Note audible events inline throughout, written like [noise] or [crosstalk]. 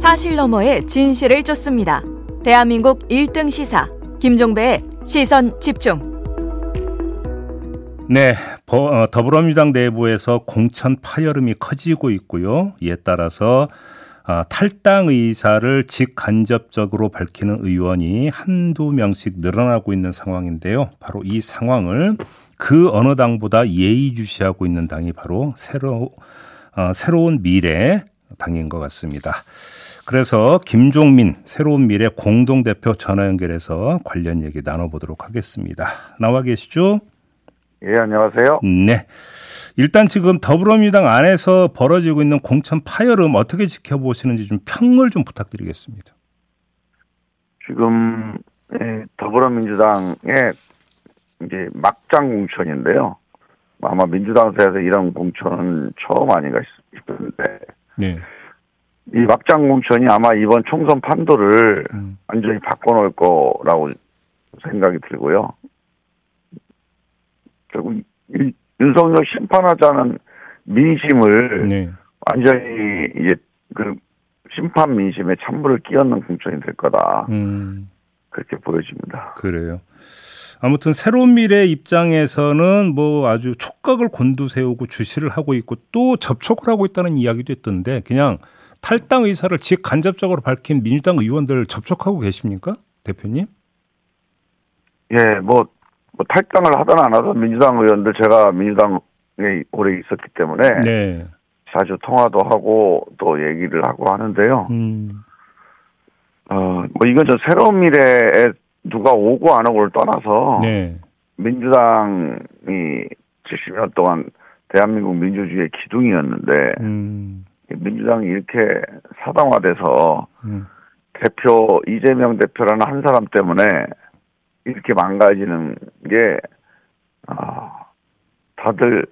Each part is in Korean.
사실 너머의 진실을 쫓습니다. 대한민국 1등 시사 김종배의 시선 집중. 네, 어, 더불어민주당 내부에서 공천 파열음이 커지고 있고요. 이에 따라서 아, 탈당 의사를 직간접적으로 밝히는 의원이 한두 명씩 늘어나고 있는 상황인데요. 바로 이 상황을 그 어느 당보다 예의주시하고 있는 당이 바로 새로 어, 새로운 미래 당인 것 같습니다. 그래서 김종민 새로운 미래 공동 대표 전화 연결해서 관련 얘기 나눠보도록 하겠습니다. 나와 계시죠? 예, 안녕하세요. 네. 일단 지금 더불어민주당 안에서 벌어지고 있는 공천 파열음 어떻게 지켜보시는지 좀 평을 좀 부탁드리겠습니다. 지금 예, 더불어민주당의 이제 막장 공천인데요. 아마 민주당에서 이런 공천은 처음 아닌가 싶은데. 네. 이 막장 공천이 아마 이번 총선 판도를 음. 완전히 바꿔놓을 거라고 생각이 들고요. 결국 이, 윤석열 심판하자는 민심을 네. 완전히 이제 그 심판 민심에 찬물을 끼얹는 공천이 될 거다. 음. 그렇게 보여집니다. 그래요. 아무튼 새로운 미래 입장에서는 뭐 아주 촉각을 곤두세우고 주시를 하고 있고 또 접촉을 하고 있다는 이야기도 있던데 그냥 탈당 의사를 직간접적으로 밝힌 민주당 의원들 접촉하고 계십니까? 대표님? 예, 뭐, 뭐 탈당을 하든 안 하든 민주당 의원들 제가 민주당에 오래 있었기 때문에 네. 자주 통화도 하고 또 얘기를 하고 하는데요. 음. 어, 뭐 이건 저 새로운 미래에 누가 오고 안 오고를 떠나서 네. 민주당이 70년 동안 대한민국 민주주의의 기둥이었는데 음. 민주당이 이렇게 사당화돼서 음. 대표 이재명 대표라는 한 사람 때문에 이렇게 망가지는 게 아, 다들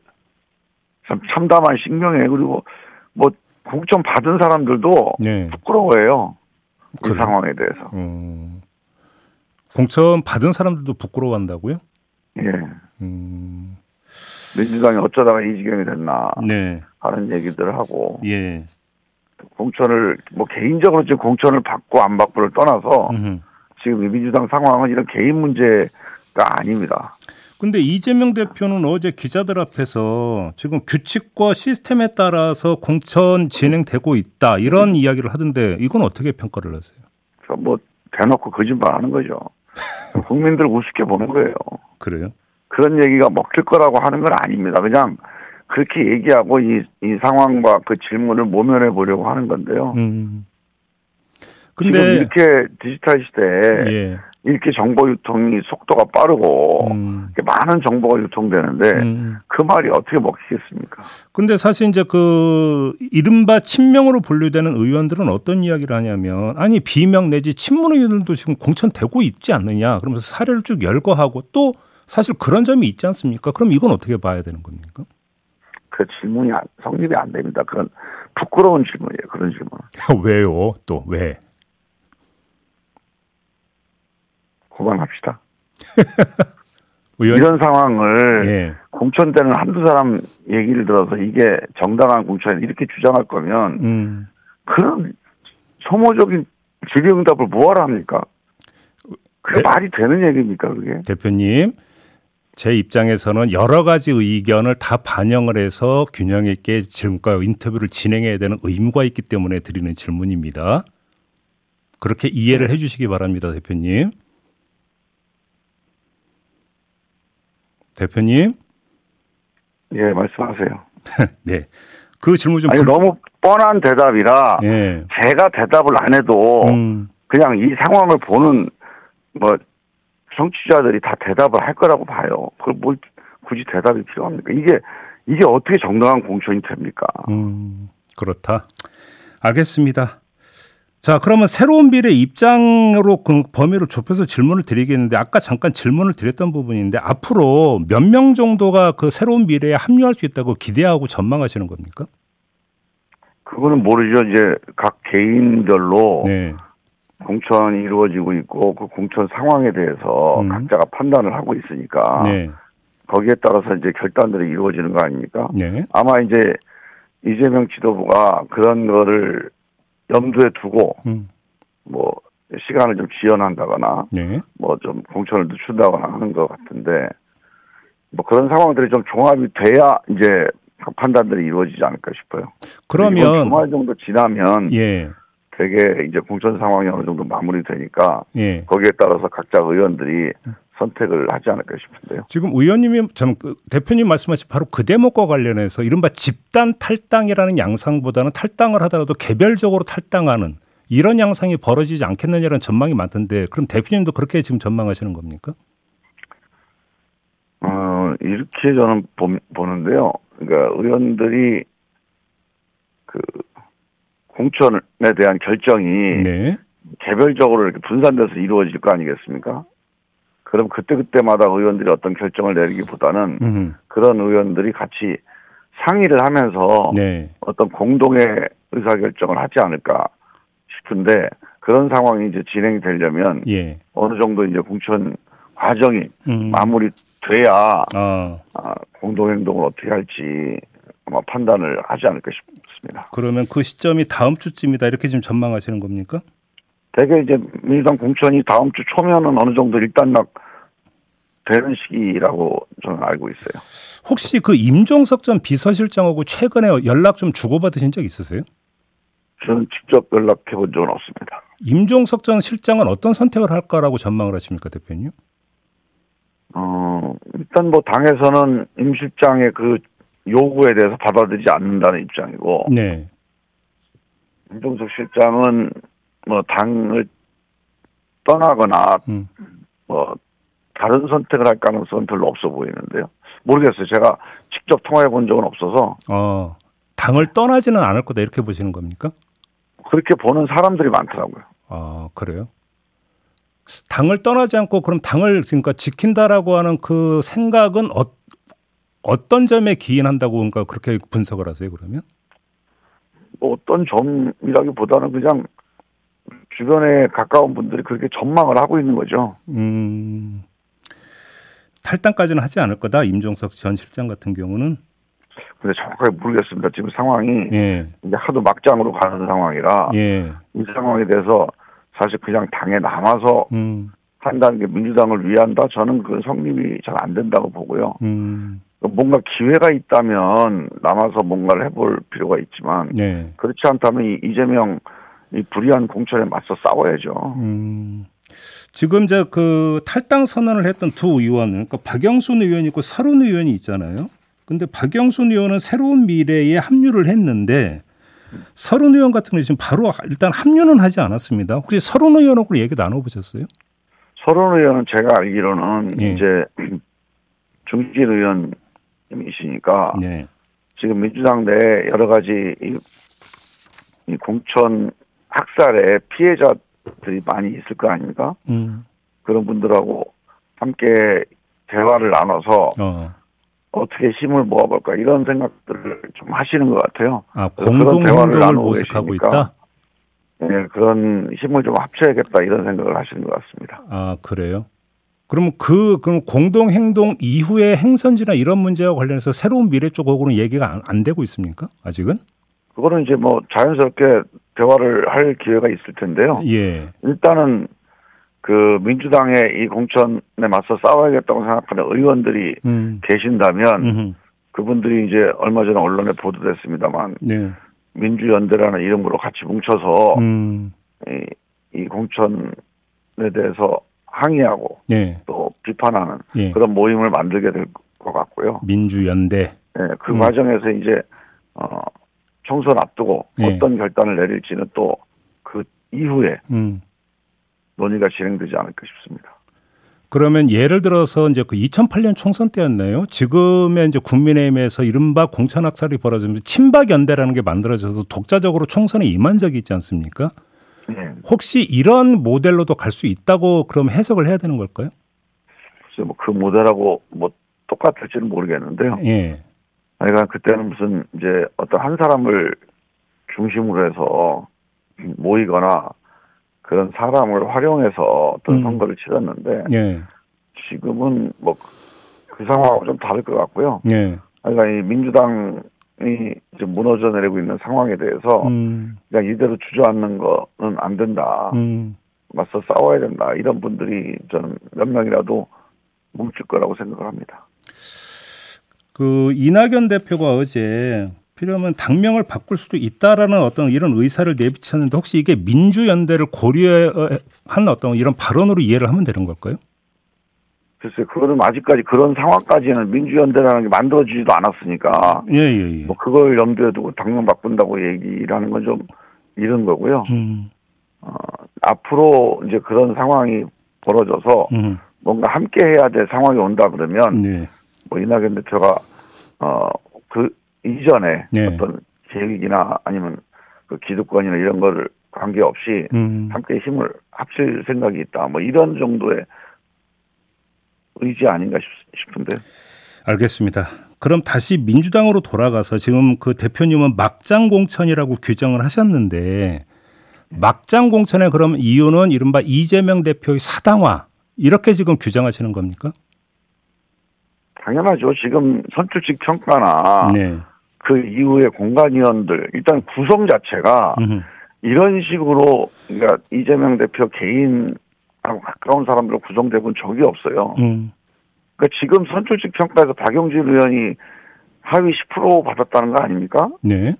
참 참담한 신경이에요. 그리고 뭐 공천 받은 사람들도 네. 부끄러워해요. 그 상황에 대해서. 음. 공천 받은 사람들도 부끄러워한다고요? 예. 음. 민주당이 어쩌다가 이 지경이 됐나 네. 하는 얘기들을 하고 예. 공천을 뭐 개인적으로 지금 공천을 받고 안 받고를 떠나서 음흠. 지금 민주당 상황은 이런 개인 문제가 아닙니다. 근데 이재명 대표는 어제 기자들 앞에서 지금 규칙과 시스템에 따라서 공천 진행되고 있다 이런 이야기를 하던데 이건 어떻게 평가를 하세요? 뭐 대놓고 거짓말하는 거죠. [laughs] 국민들 우습게 보는 거예요. 그래요? 그런 얘기가 먹힐 거라고 하는 건 아닙니다. 그냥 그렇게 얘기하고 이, 이 상황과 그 질문을 모면해 보려고 하는 건데요. 음. 근데 이렇게 디지털 시대에 예. 이렇게 정보 유통이 속도가 빠르고 음. 많은 정보가 유통되는데 음. 그 말이 어떻게 먹히겠습니까? 근데 사실 이제 그 이른바 친명으로 분류되는 의원들은 어떤 이야기를 하냐면 아니 비명 내지 친문 의원들도 지금 공천되고 있지 않느냐 그러면서 사례를 쭉 열거하고 또 사실 그런 점이 있지 않습니까? 그럼 이건 어떻게 봐야 되는 겁니까? 그 질문이 성립이 안 됩니다. 그런 부끄러운 질문이에요. 그런 질문. [laughs] 왜요? 또 왜? 그만합시다. [laughs] 이런 상황을 예. 공천되는 한두 사람 얘기를 들어서 이게 정당한 공천 이렇게 주장할 거면 음. 그런 소모적인 질의응답을 뭐하러 합니까? 그게 네. 말이 되는 얘기입니까 그게? 대표님 제 입장에서는 여러 가지 의견을 다 반영을 해서 균형 있게 지금과 인터뷰를 진행해야 되는 의무가 있기 때문에 드리는 질문입니다. 그렇게 이해를 해 주시기 바랍니다, 대표님. 대표님. 예, 말씀하세요. [laughs] 네. 그 질문 좀. 아니, 불... 너무 뻔한 대답이라 예. 제가 대답을 안 해도 음. 그냥 이 상황을 보는 뭐 정치자들이 다 대답을 할 거라고 봐요. 그걸 뭘 굳이 대답이 필요합니까? 이게 이게 어떻게 정당한 공천이 됩니까? 음, 그렇다. 알겠습니다. 자, 그러면 새로운 비례 입장으로 그 범위를 좁혀서 질문을 드리겠는데 아까 잠깐 질문을 드렸던 부분인데 앞으로 몇 명 정도가 그 새로운 미래에 합류할 수 있다고 기대하고 전망하시는 겁니까? 그거는 모르죠. 이제 각 개인별로 네. 공천이 이루어지고 있고 그 공천 상황에 대해서 음. 각자가 판단을 하고 있으니까 네. 거기에 따라서 이제 결단들이 이루어지는 거 아닙니까? 네. 아마 이제 이재명 지도부가 그런 거를 염두에 두고 음. 뭐 시간을 좀 지연한다거나 네. 뭐좀 공천을 늦춘다거나 하는 것 같은데 뭐 그런 상황들이 좀 종합이 돼야 이제 판단들이 이루어지지 않을까 싶어요. 그러면 주말 정도 지나면 예. 되게 이제 공천 상황이 어느 정도 마무리되니까 예. 거기에 따라서 각자 의원들이 선택을 하지 않을까 싶은데요. 지금 의원님이 참그 대표님 말씀하신 바로 그 대목과 관련해서 이른바 집단 탈당이라는 양상보다는 탈당을 하더라도 개별적으로 탈당하는 이런 양상이 벌어지지 않겠느냐는 전망이 많던데 그럼 대표님도 그렇게 지금 전망하시는 겁니까? 어 이렇게 저는 보, 보는데요. 그러니까 의원들이 그 공천에 대한 결정이 네. 개별적으로 이렇게 분산돼서 이루어질 거 아니겠습니까? 그럼 그때그때마다 의원들이 어떤 결정을 내리기보다는 음흠. 그런 의원들이 같이 상의를 하면서 네. 어떤 공동의 의사결정을 하지 않을까 싶은데 그런 상황이 이제 진행이 되려면 예. 어느 정도 이제 공천 과정이 음. 마무리돼야 어. 아, 공동행동을 어떻게 할지 아마 판단을 하지 않을까 싶습니다. 그러면 그 시점이 다음 주쯤이다 이렇게 지금 전망하시는 겁니까? 대개 이제 민주당 공천이 다음 주 초면은 어느 정도 일단락 되는 시기라고 저는 알고 있어요. 혹시 그 임종석 전 비서실장하고 최근에 연락 좀 주고받으신 적 있으세요? 저는 직접 연락해 본 적은 없습니다. 임종석 전 실장은 어떤 선택을 할까라고 전망을 하십니까, 대표님? 어, 일단 뭐 당에서는 임 실장의 그 요구에 대해서 받아들이지 않는다는 입장이고, 네. 임종석 실장은 뭐 당을 떠나거나 음. 뭐 다른 선택을 할 가능성은 별로 없어 보이는데요. 모르겠어요. 제가 직접 통화해 본 적은 없어서. 어, 당을 떠나지는 않을 거다 이렇게 보시는 겁니까? 그렇게 보는 사람들이 많더라고요. 아, 그래요? 당을 떠나지 않고 그럼 당을 그러니까 지킨다라고 하는 그 생각은 어, 어떤 점에 기인한다고 그러니까 그렇게 분석을 하세요, 그러면? 뭐 어떤 점이라기보다는 그냥 주변에 가까운 분들이 그렇게 전망을 하고 있는 거죠. 음. 탈당까지는 하지 않을 거다. 임종석 전 실장 같은 경우는. 근데 정확하게 모르겠습니다. 지금 상황이 예. 이제 하도 막장으로 가는 상황이라 예. 이 상황에 대해서 사실 그냥 당에 남아서 음. 한다는 게 민주당을 위한다. 저는 그 성립이 잘 안 된다고 보고요. 음. 뭔가 기회가 있다면 남아서 뭔가를 해볼 필요가 있지만 네. 그렇지 않다면 이재명 이 불의한 공천에 맞서 싸워야죠. 음. 지금 이제 그 탈당 선언을 했던 두 의원은 그러니까 박영순 의원 있고 서른 의원이 있잖아요. 근데 박영순 의원은 새로운 미래에 합류를 했는데 서른 의원 같은 경우 지금 바로 일단 합류는 하지 않았습니다. 혹시 서른 의원하고 얘기 나눠보셨어요? 서른 의원은 제가 알기로는 예. 이제 [clears throat] 중진 의원님 이시니까 네. 지금 민주당 내 여러 가지 이 공천 학살의 피해자들이 많이 있을 거 아닙니까? 음. 그런 분들하고 함께 대화를 나눠서 어. 떻게 힘을 모아볼까 이런 생각들을 좀 하시는 것 같아요. 아, 공동 행동을 모색하고 있다. 네, 그런 힘을 좀 합쳐야겠다 이런 생각을 하시는 것 같습니다. 아 그래요? 그러면 그 그럼 공동 행동 이후의 행선지나 이런 문제와 관련해서 새로운 미래 쪽으로는 얘기가 안, 안 되고 있습니까? 아직은? 그거는 이제 뭐 자연스럽게 대화를 할 기회가 있을 텐데요. 예. 일단은 그 민주당의 이 공천에 맞서 싸워야겠다고 생각하는 의원들이 음. 계신다면 음흠. 그분들이 이제 얼마 전에 언론에 보도됐습니다만 네. 민주연대라는 이름으로 같이 뭉쳐서 음. 이, 이 공천에 대해서 항의하고 네. 또 비판하는 네. 그런 모임을 만들게 될 것 같고요. 민주연대. 네, 그 음. 과정에서 이제 어 총선 앞두고 네. 어떤 결단을 내릴지는 또 그 이후에 음. 논의가 진행되지 않을까 싶습니다. 그러면 예를 들어서 이제 그 2008년 총선 때였나요? 지금의 이제 국민의힘에서 이른바 공천 학살이 벌어지면서 친박 연대라는 게 만들어져서 독자적으로 총선에 임한 적이 있지 않습니까? 네. 혹시 이런 모델로도 갈 수 있다고 그럼 해석을 해야 되는 걸까요? 글쎄 뭐그 모델하고 뭐 똑같을지는 모르겠는데요. 예. 그러니까 그때는 무슨 이제 어떤 한 사람을 중심으로 해서 모이거나 그런 사람을 활용해서 어떤 음. 선거를 치렀는데 예. 지금은 뭐 그 상황하고 좀 다를 것 같고요. 예. 그러니까 이 민주당 좀 무너져 내리고 있는 상황에 대해서 음. 그냥 이대로 주저앉는 거는 안 된다. 음. 맞서 싸워야 된다. 이런 분들이 저는 몇 명이라도 뭉칠 거라고 생각을 합니다. 그 이낙연 대표가 어제 필요하면 당명을 바꿀 수도 있다라는 어떤 이런 의사를 내비쳤는데 혹시 이게 민주연대를 고려한 어떤 이런 발언으로 이해를 하면 되는 걸까요? 글쎄, 그거는 아직까지 그런 상황까지는 민주연대라는 게 만들어지지도 않았으니까. 예, 예, 예. 뭐 그걸 염두에 두고 당명 바꾼다고 얘기를 하는 건 좀 이런 거고요. 음. 어, 앞으로 이제 그런 상황이 벌어져서 음. 뭔가 함께 해야 될 상황이 온다 그러면 네. 뭐 이낙연 대표가 어 그 이전에 네. 어떤 계획이나 아니면 그 기득권이나 이런 거를 관계없이 음. 함께 힘을 합칠 생각이 있다. 뭐 이런 정도의 의지 아닌가 싶은데. 알겠습니다. 그럼 다시 민주당으로 돌아가서 지금 그 대표님은 막장 공천이라고 규정을 하셨는데 막장 공천의 그럼 이유는 이른바 이재명 대표의 사당화 이렇게 지금 규정하시는 겁니까? 당연하죠. 지금 선출직 평가나 네. 그 이후에 공간위원들 일단 구성 자체가 음흠. 이런 식으로 그러니까 이재명 대표 개인하고 가까운 사람들로 구성되고 는 적이 없어요. 음. 그러니까 지금 선출직 평가에서 박용진 의원이 하위 10% 받았다는 거 아닙니까? 네.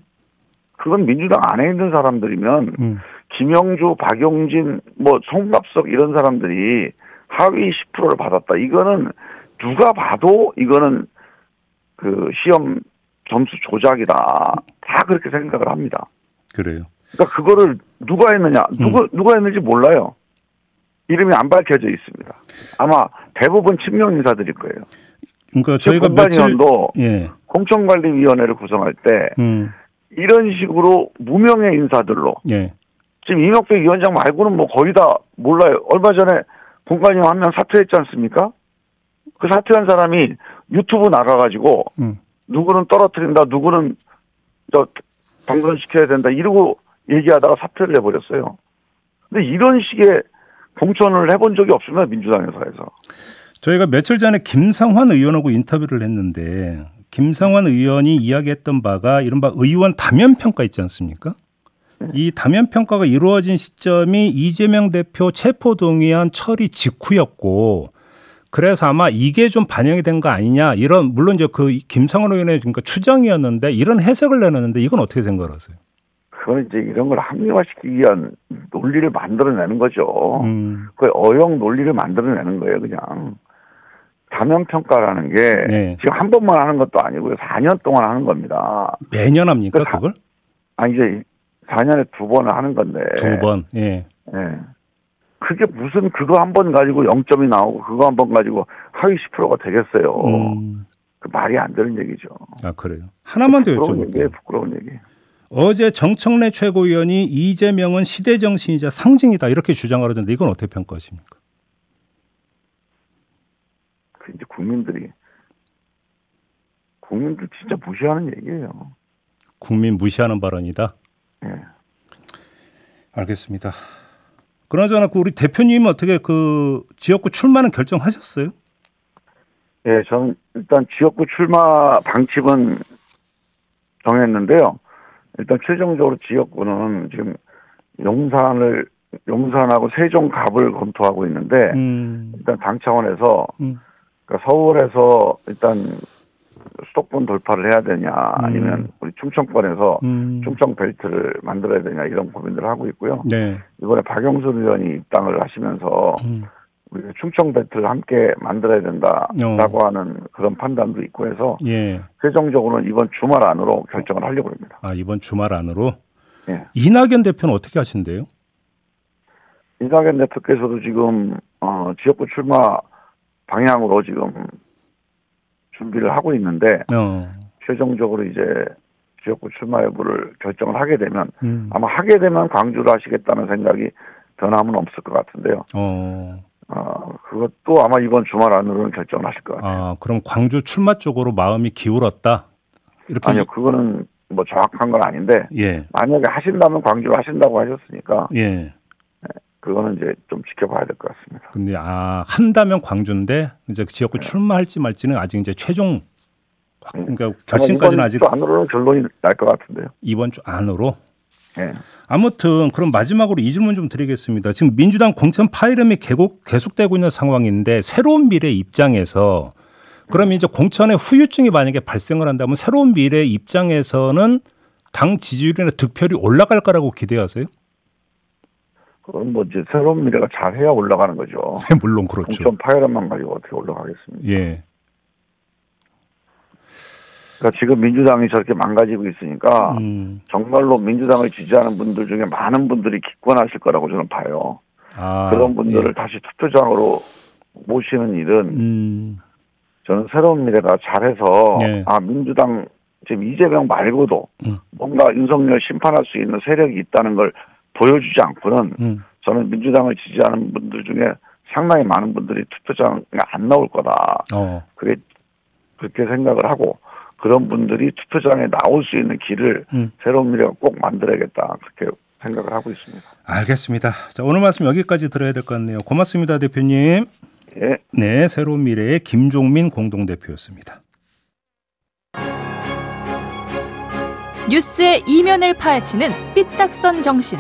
그건 민주당 안에 있는 사람들이면 음. 김영주, 박용진, 뭐 송갑석 이런 사람들이 하위 10%를 받았다. 이거는 누가 봐도 이거는 그 시험 점수 조작이다. 다 그렇게 생각을 합니다. 그래요. 그러니까 그거를 누가 했느냐, 누가 음. 누가 했는지 몰라요. 이름이 안 밝혀져 있습니다. 아마 대부분 친명 인사들일 거예요. 그러니까 저희가 며칠 예. 공천관리위원회를 구성할 때 음. 이런 식으로 무명의 인사들로 예. 지금 이명백 위원장 말고는 뭐 거의 다 몰라요. 얼마 전에 공관위원 한 명 사퇴했지 않습니까? 그 사퇴한 사람이 유튜브 나가가지고 음. 누구는 떨어뜨린다, 누구는 저 당선시켜야 된다 이러고 얘기하다가 사퇴를 해버렸어요. 근데 이런 식의 공천을 해본 적이 없습니다 민주당에서 해서. 저희가 며칠 전에 김상환 의원하고 인터뷰를 했는데 김상환 의원이 이야기했던 바가 이른바 의원 다면 평가 있지 않습니까? 네. 이 다면 평가가 이루어진 시점이 이재명 대표 체포 동의안 처리 직후였고 그래서 아마 이게 좀 반영이 된 거 아니냐 이런 물론 이제 그 김상원 의원의 그러니까 추정이었는데 이런 해석을 내놨는데 이건 어떻게 생각하세요? 그건 이제 이런 걸 합리화시키기 위한 논리를 만들어내는 거죠. 음. 그 어용 논리를 만들어내는 거예요, 그냥. 다면 평가라는 게 네. 지금 한 번만 하는 것도 아니고요. 4년 동안 하는 겁니다. 매년 합니까, 그 그걸? 아 이제 4년에 두 번을 하는 건데. 두 번. 예. 예. 그게 무슨 그거 한 번 가지고 0점이 나오고 그거 한 번 가지고 하위 10%가 되겠어요. 음. 그 말이 안 되는 얘기죠. 아 그래요. 하나만 더 여쭤볼게요. 부끄러운 얘기. 어제 정청래 최고위원이 이재명은 시대 정신이자 상징이다 이렇게 주장을 하던데 이건 어떻게 평가하십니까? 그 이제 국민들이 국민들 진짜 무시하는 얘기예요. 국민 무시하는 발언이다. 네. 알겠습니다. 그나저나 그 우리 대표님 어떻게 그 지역구 출마는 결정하셨어요? 예, 저는 일단 지역구 출마 방침은 정했는데요. 일단 최종적으로 지역구는 지금 용산을 용산하고 세종갑을 검토하고 있는데 음. 일단 당 차원에서 음. 그러니까 서울에서 일단 수도권 돌파를 해야 되냐 아니면 음. 우리 충청권에서 음. 충청 벨트를 만들어야 되냐 이런 고민들을 하고 있고요. 네. 이번에 박영수 의원이 입당을 하시면서 음. 우리 충청 벨트를 함께 만들어야 된다라고 어. 하는 그런 판단도 있고 해서 예. 최종적으로는 이번 주말 안으로 결정을 하려고 합니다. 아 이번 주말 안으로? 예. 이낙연 대표는 어떻게 하신대요? 이낙연 대표께서도 지금 어, 지역구 출마 방향으로 지금 준비를 하고 있는데 어. 최종적으로 이제 지역구 출마 여부를 결정을 하게 되면 음. 아마 하게 되면 광주를 하시겠다는 생각이 변함은 없을 것 같은데요. 어. 어, 그것도 아마 이번 주말 안으로는 결정을 하실 것 같아요. 아, 그럼 광주 출마 쪽으로 마음이 기울었다? 이렇게 아니요, 그거는 뭐 정확한 건 아닌데 예. 만약에 하신다면 광주로 하신다고 하셨으니까 예. 그거는 이제 좀 지켜봐야 될 것 같습니다. 근데 아 한다면 광주인데 이제 그 지역구 네. 출마할지 말지는 아직 이제 최종 그러니까 결심까지는 아직 이번 주 안으로는 결론이 날 것 같은데요. 이번 주 안으로. 네. 아무튼 그럼 마지막으로 이 질문 좀 드리겠습니다. 지금 민주당 공천 파이름이 계속 계속되고 있는 상황인데 새로운 미래 입장에서 그럼 이제 공천의 후유증이 만약에 발생을 한다면 새로운 미래 입장에서는 당 지지율이나 득표율이 올라갈 거라고 기대하세요? 그건 뭐 이제 새로운 미래가 잘해야 올라가는 거죠. [laughs] 물론 그렇죠. 공천 파열만 가지고 어떻게 올라가겠습니까? 예. 그러니까 지금 민주당이 저렇게 망가지고 있으니까 음. 정말로 민주당을 지지하는 분들 중에 많은 분들이 기권하실 거라고 저는 봐요. 아, 그런 분들을 예. 다시 투표장으로 모시는 일은 음. 저는 새로운 미래가 잘해서 예. 아 민주당 지금 이재명 말고도 음. 뭔가 윤석열 심판할 수 있는 세력이 있다는 걸 보여주지 않고는 음. 저는 민주당을 지지하는 분들 중에 상당히 많은 분들이 투표장에 안 나올 거다. 어. 그게 그렇게 생각을 하고 그런 분들이 투표장에 나올 수 있는 길을 음. 새로운 미래가 꼭 만들어야겠다. 그렇게 생각을 하고 있습니다. 알겠습니다. 자, 오늘 말씀 여기까지 들어야 될 것 같네요. 고맙습니다, 대표님. 예. 네, 새로운 미래의 김종민 공동대표였습니다. 뉴스의 이면을 파헤치는 삐딱선 정신.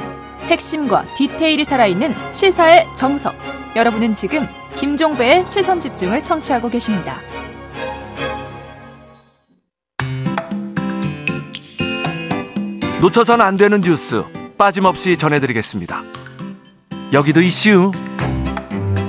핵심과 디테일이 살아있는 시사의 정석. 여러분은 지금 김종배의 시선 집중을 청취하고 계십니다. 놓쳐선 안 되는 뉴스 빠짐없이 전해드리겠습니다. 여기도 이슈.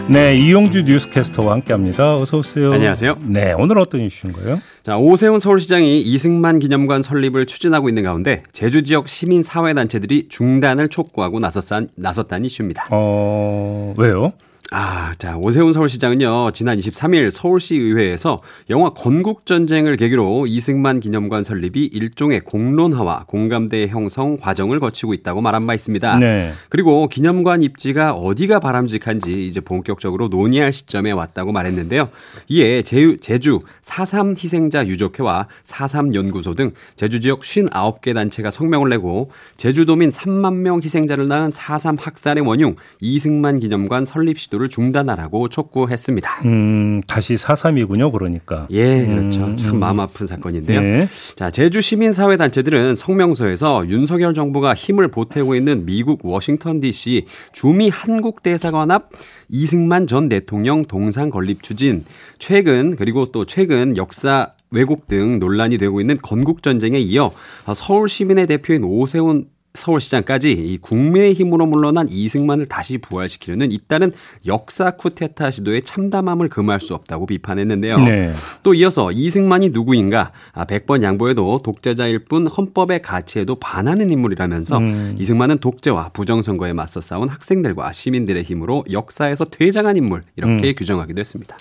네, 이용주 뉴스캐스터와 함께합니다. 어서 오세요. 안녕하세요. 네, 오늘 어떤 이슈인가요? 자, 오세훈 서울시장이 이승만 기념관 설립을 추진하고 있는 가운데 제주 지역 시민 사회 단체들이 중단을 촉구하고 나섰단 나섰다는 이슈입니다. 어, 왜요? 아, 자, 오세훈 서울시장은요, 지난 23일 서울시 의회에서 영화 건국전쟁을 계기로 이승만 기념관 설립이 일종의 공론화와 공감대 형성 과정을 거치고 있다고 말한 바 있습니다. 네. 그리고 기념관 입지가 어디가 바람직한지 이제 본격적으로 논의할 시점에 왔다고 말했는데요. 이에 제주, 제주 4.3 희생자 유족회와 4.3 연구소 등 제주 지역 59개 단체가 성명을 내고 제주도민 3만 명 희생자를 낳은 4.3 학살의 원흉 이승만 기념관 설립 시도 수주를 중단하라고 촉구했습니다. 음, 다시 4.3이군요, 그러니까. 예, 그렇죠. 음. 참 마음 아픈 사건인데요. 네. 자, 제주 시민사회 단체들은 성명서에서 윤석열 정부가 힘을 보태고 있는 미국 워싱턴 DC 주미 한국 대사관 앞 이승만 전 대통령 동상 건립 추진, 최근 그리고 또 최근 역사 왜곡 등 논란이 되고 있는 건국 전쟁에 이어 서울 시민의 대표인 오세훈 서울시장까지 이 국민의 힘으로 물러난 이승만을 다시 부활시키려는 잇따른 역사 쿠데타 시도의 참담함을 금할 수 없다고 비판했는데요. 네. 또 이어서 이승만이 누구인가 아, 100번 양보해도 독재자일 뿐 헌법의 가치에도 반하는 인물이라면서 음. 이승만은 독재와 부정선거에 맞서 싸운 학생들과 시민들의 힘으로 역사에서 퇴장한 인물 이렇게 음. 규정하기도 했습니다.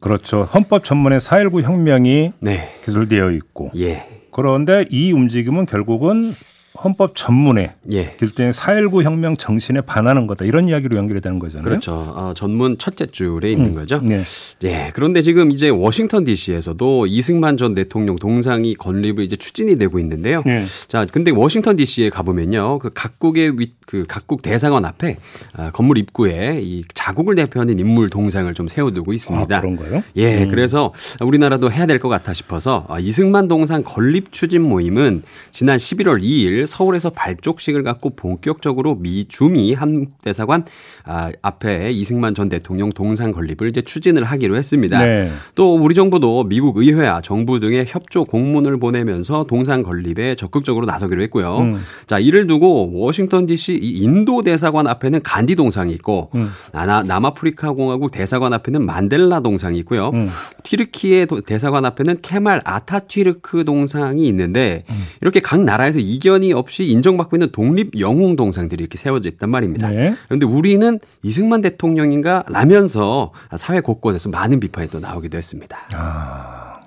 그렇죠. 헌법 전문의 4.19 혁명이 네. 기술되어 있고 예. 그런데 이 움직임은 결국은 헌법 전문에 예. 길동의 4.19 혁명 정신에 반하는 거다 이런 이야기로 연결이 되는 거잖아요. 그렇죠. 어, 전문 첫째 줄에 있는 음. 거죠. 네. 예. 그런데 지금 이제 워싱턴 D.C.에서도 이승만 전 대통령 동상이 건립을 이제 추진이 되고 있는데요. 네. 자, 근데 워싱턴 D.C.에 가보면요, 그 각국의 위, 그 각국 대사관 앞에 아, 건물 입구에 이 자국을 대표하는 인물 동상을 좀 세워두고 있습니다. 아, 그런가요? 예. 음. 그래서 우리나라도 해야 될 것 같아 싶어서 아, 이승만 동상 건립 추진 모임은 지난 11월 2일 서울에서 발족식을 갖고 본격적으로 미 주미 한국대사관 아, 앞에 이승만 전 대통령 동상 건립을 이제 추진을 하기로 했습니다. 네. 또 우리 정부도 미국 의회와 정부 등의 협조 공문을 보내면서 동상 건립에 적극적으로 나서기로 했고요. 음. 자 이를 두고 워싱턴 D.C. 인도 대사관 앞에는 간디 동상이 있고 음. 남아프리카 공화국 대사관 앞에는 만델라 동상이 있고요. 음. 튀르키의 대사관 앞에는 케말 아타튀르크 동상이 있는데 음. 이렇게 각 나라에서 이견이 없이 인정받고 있는 독립 영웅 동상들이 이렇게 세워져 있단 말입니다. 네. 그런데 우리는 이승만 대통령인가 라면서 사회 곳곳에서 많은 비판이 또 나오기도 했습니다. 아.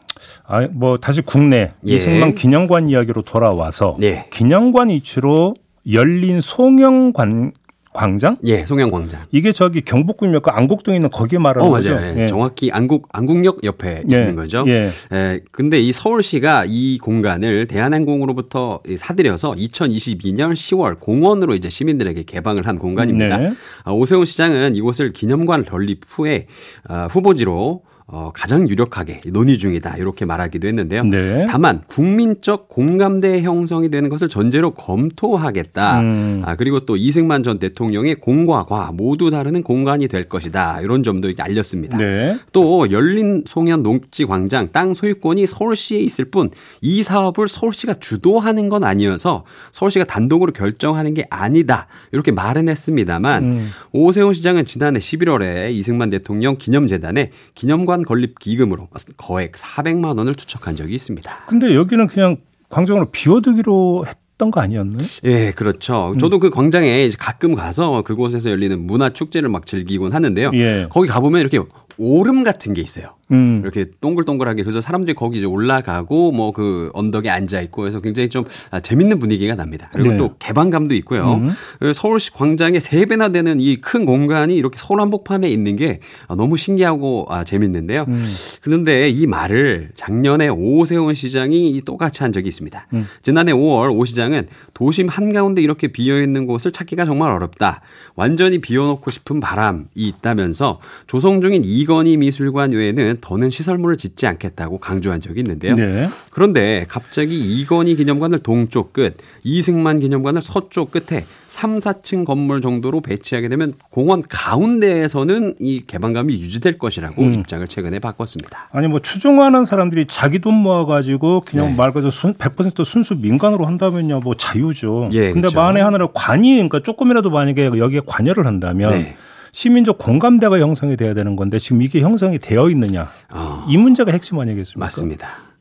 아, 뭐 다시 국내 예. 이승만 기념관 이야기로 돌아와서 예. 기념관 이슈로 열린 송영관 광장? 예, 송영 광장. 이게 저기 경복궁역 안국동에 있는 거기에 말하는 어, 거죠? 맞아요. 예. 정확히 안국 안국역 옆에 예. 있는 거죠. 예. 예. 근데 이 서울시가 이 공간을 대한항공으로부터 사들여서 2022년 10월 공원으로 이제 시민들에게 개방을 한 공간입니다. 네. 아, 오세훈 시장은 이곳을 기념관 건립 후에 아, 후보지로 어, 가장 유력하게 논의 중이다 이렇게 말하기도 했는데요. 네. 다만 국민적 공감대 형성이 되는 것을 전제로 검토하겠다. 음. 아, 그리고 또 이승만 전 대통령의 공과 과 모두 다르는 공간이 될 것이다 이런 점도 알렸습니다. 네. 또 열린 송현 농지 광장 땅 소유권이 서울시에 있을 뿐 이 사업을 서울시가 주도하는 건 아니어서 서울시가 단독으로 결정하는 게 아니다 이렇게 말은 했습니다만 음. 오세훈 시장은 지난해 11월에 이승만 대통령 기념재단에 기념 관 건립 기금으로 거액 400만 원을 투척한 적이 있습니다. 근데 여기는 그냥 광장으로 비워두기로 했. 거 아니었나요? 예, 그렇죠. 음. 저도 그 광장에 가끔 가서 그곳에서 열리는 문화 축제를 막 즐기곤 하는데요. 예. 거기 가보면 이렇게 오름 같은 게 있어요. 음. 이렇게 동글동글하게 그래서 사람들이 거기 이제 올라가고 뭐 그 언덕에 앉아 있고 해서 굉장히 좀 아, 재밌는 분위기가 납니다. 그리고 네. 또 개방감도 있고요. 음. 서울시 광장에 세 배나 되는 이 큰 공간이 이렇게 서울 한복판에 있는 게 아, 너무 신기하고 아, 재밌는데요. 음. 그런데 이 말을 작년에 오세훈 시장이 똑같이 한 적이 있습니다. 음. 지난해 5월 오 시장은 도심 한가운데 이렇게 비어 있는 곳을 찾기가 정말 어렵다. 완전히 비워놓고 싶은 바람이 있다면서 조성 중인 이건희 미술관 외에는 더는 시설물을 짓지 않겠다고 강조한 적이 있는데요. 네. 그런데 갑자기 이건희 기념관을 동쪽 끝, 이승만 기념관을 서쪽 끝에 3, 4층 건물 정도로 배치하게 되면 공원 가운데에서는 이 개방감이 유지될 것이라고 음. 입장을 최근에 바꿨습니다. 아니 뭐 추종하는 사람들이 자기 돈 모아가지고 그냥 네. 말 그대로 100% 순수 민간으로 한다면요 뭐 자유죠. 예, 근데 그렇죠. 만에 하나를 관이 그러니까 조금이라도 만약에 여기에 관여를 한다면 네. 시민적 공감대가 형성이 돼야 되는 건데 지금 이게 형성이 되어 있느냐 어. 이 문제가 핵심 아니겠습니까? 맞습니다.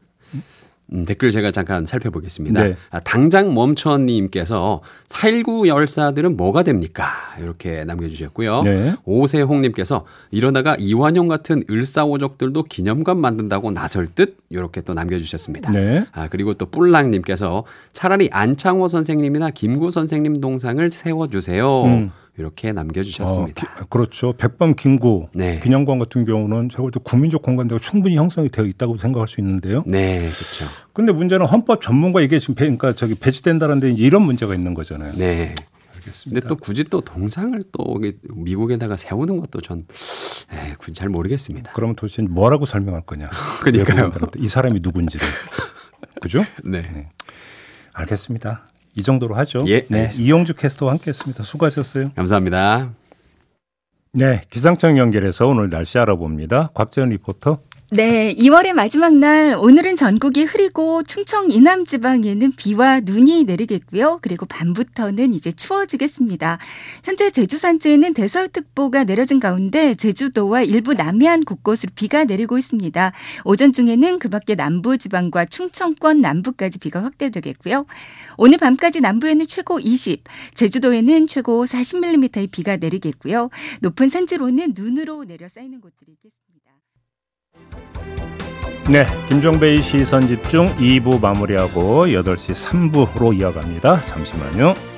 음, 댓글 제가 잠깐 살펴보겠습니다. 네. 아, 당장 멈춰님께서 4.19 열사들은 뭐가 됩니까? 이렇게 남겨주셨고요. 네. 오세홍님께서 이러다가 이완용 같은 을사오적들도 기념관 만든다고 나설 듯 이렇게 또 남겨주셨습니다. 네. 아, 그리고 또 뿔랑님께서 차라리 안창호 선생님이나 김구 선생님 동상을 세워주세요. 음. 이렇게 남겨주셨습니다. 어, 기, 그렇죠. 백범 김구 네. 기념관 같은 경우는 제가 볼 때 국민적 공간대가 충분히 형성이 되어 있다고 생각할 수 있는데요. 네, 그렇죠. 근데 문제는 헌법 전문가 이게 지금 배, 그러니까 저기 배치된다는데 이런 문제가 있는 거잖아요. 네. 알겠습니다. 근데 또 굳이 또 동상을 또 미국에다가 세우는 것도 전잘 모르겠습니다. 그러면 도대체 뭐라고 설명할 거냐? [laughs] 그러니까요. 이 사람이 누군지를. 그죠? [laughs] 네. 네. 알겠습니다. 이 정도로 하죠. 예, 네. 이용주 캐스터와 함께했습니다. 수고하셨어요. 감사합니다. 네, 기상청 연결해서 오늘 날씨 알아봅니다. 곽재현 리포터. 네, 2월의 마지막 날 오늘은 전국이 흐리고 충청 이남 지방에는 비와 눈이 내리겠고요. 그리고 밤부터는 이제 추워지겠습니다. 현재 제주 산지에는 대설특보가 내려진 가운데 제주도와 일부 남해안 곳곳으로 비가 내리고 있습니다. 오전 중에는 그밖에 남부 지방과 충청권 남부까지 비가 확대되겠고요. 오늘 밤까지 남부에는 최고 20, 제주도에는 최고 40mm의 비가 내리겠고요. 높은 산지로는 눈으로 내려 쌓이는 곳들이 있겠습니다. 네, 김종배의 시선 집중 2부 마무리하고 8시 3부로 이어갑니다. 잠시만요.